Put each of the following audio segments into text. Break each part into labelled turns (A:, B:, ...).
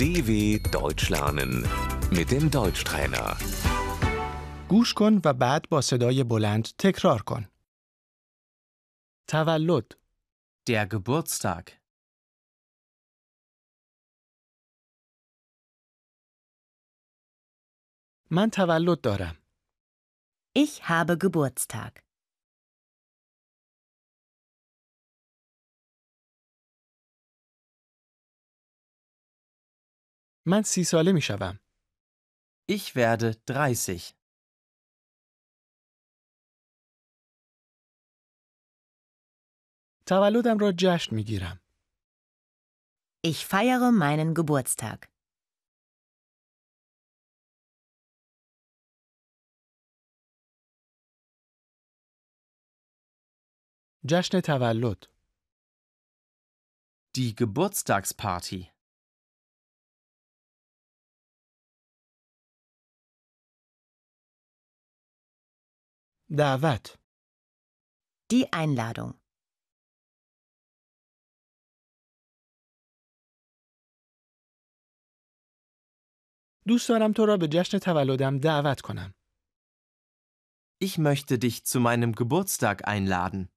A: DW Deutsch lernen mit dem Deutschtrainer.
B: گوش کن و بعد با صدای بلند تکرار کن. تولد،
C: Der Geburtstag.
B: من تولد دارم.
D: Ich habe Geburtstag.
B: من سی ساله می شوم.
C: Ich werde 30.
B: تولدم را جشن می گیرم.
D: Ich feiere meinen Geburtstag.
B: جشن تولد،
C: Die Geburtstagsparty.
B: دعوت،
D: Die Einladung.
B: دوست دارم تو را به جشن تولدم دعوت کنم.
C: Ich möchte dich zu meinem Geburtstag einladen.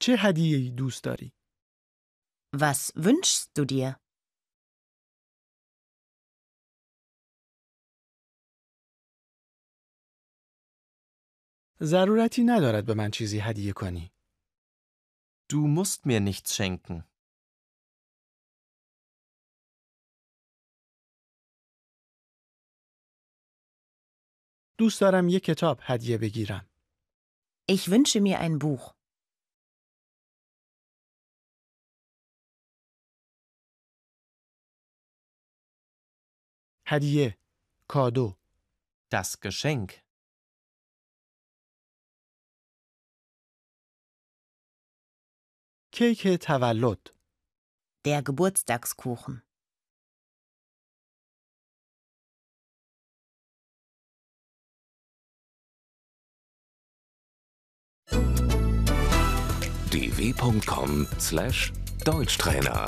B: چه هدیه‌ای دوست داری؟
D: Was wünschst du dir?
B: ضرورتی ندارد به من چیزی هدیه کنی.
C: Du musst mir nichts schenken.
B: دوست دارم یک کتاب هدیه بگیرم.
D: Ich wünsche mir ein Buch.
B: هدیه، کادو،
C: Das Geschenk.
B: کیک تولد،
D: Der Geburtstagskuchen.
A: dw.com/deutschtrainer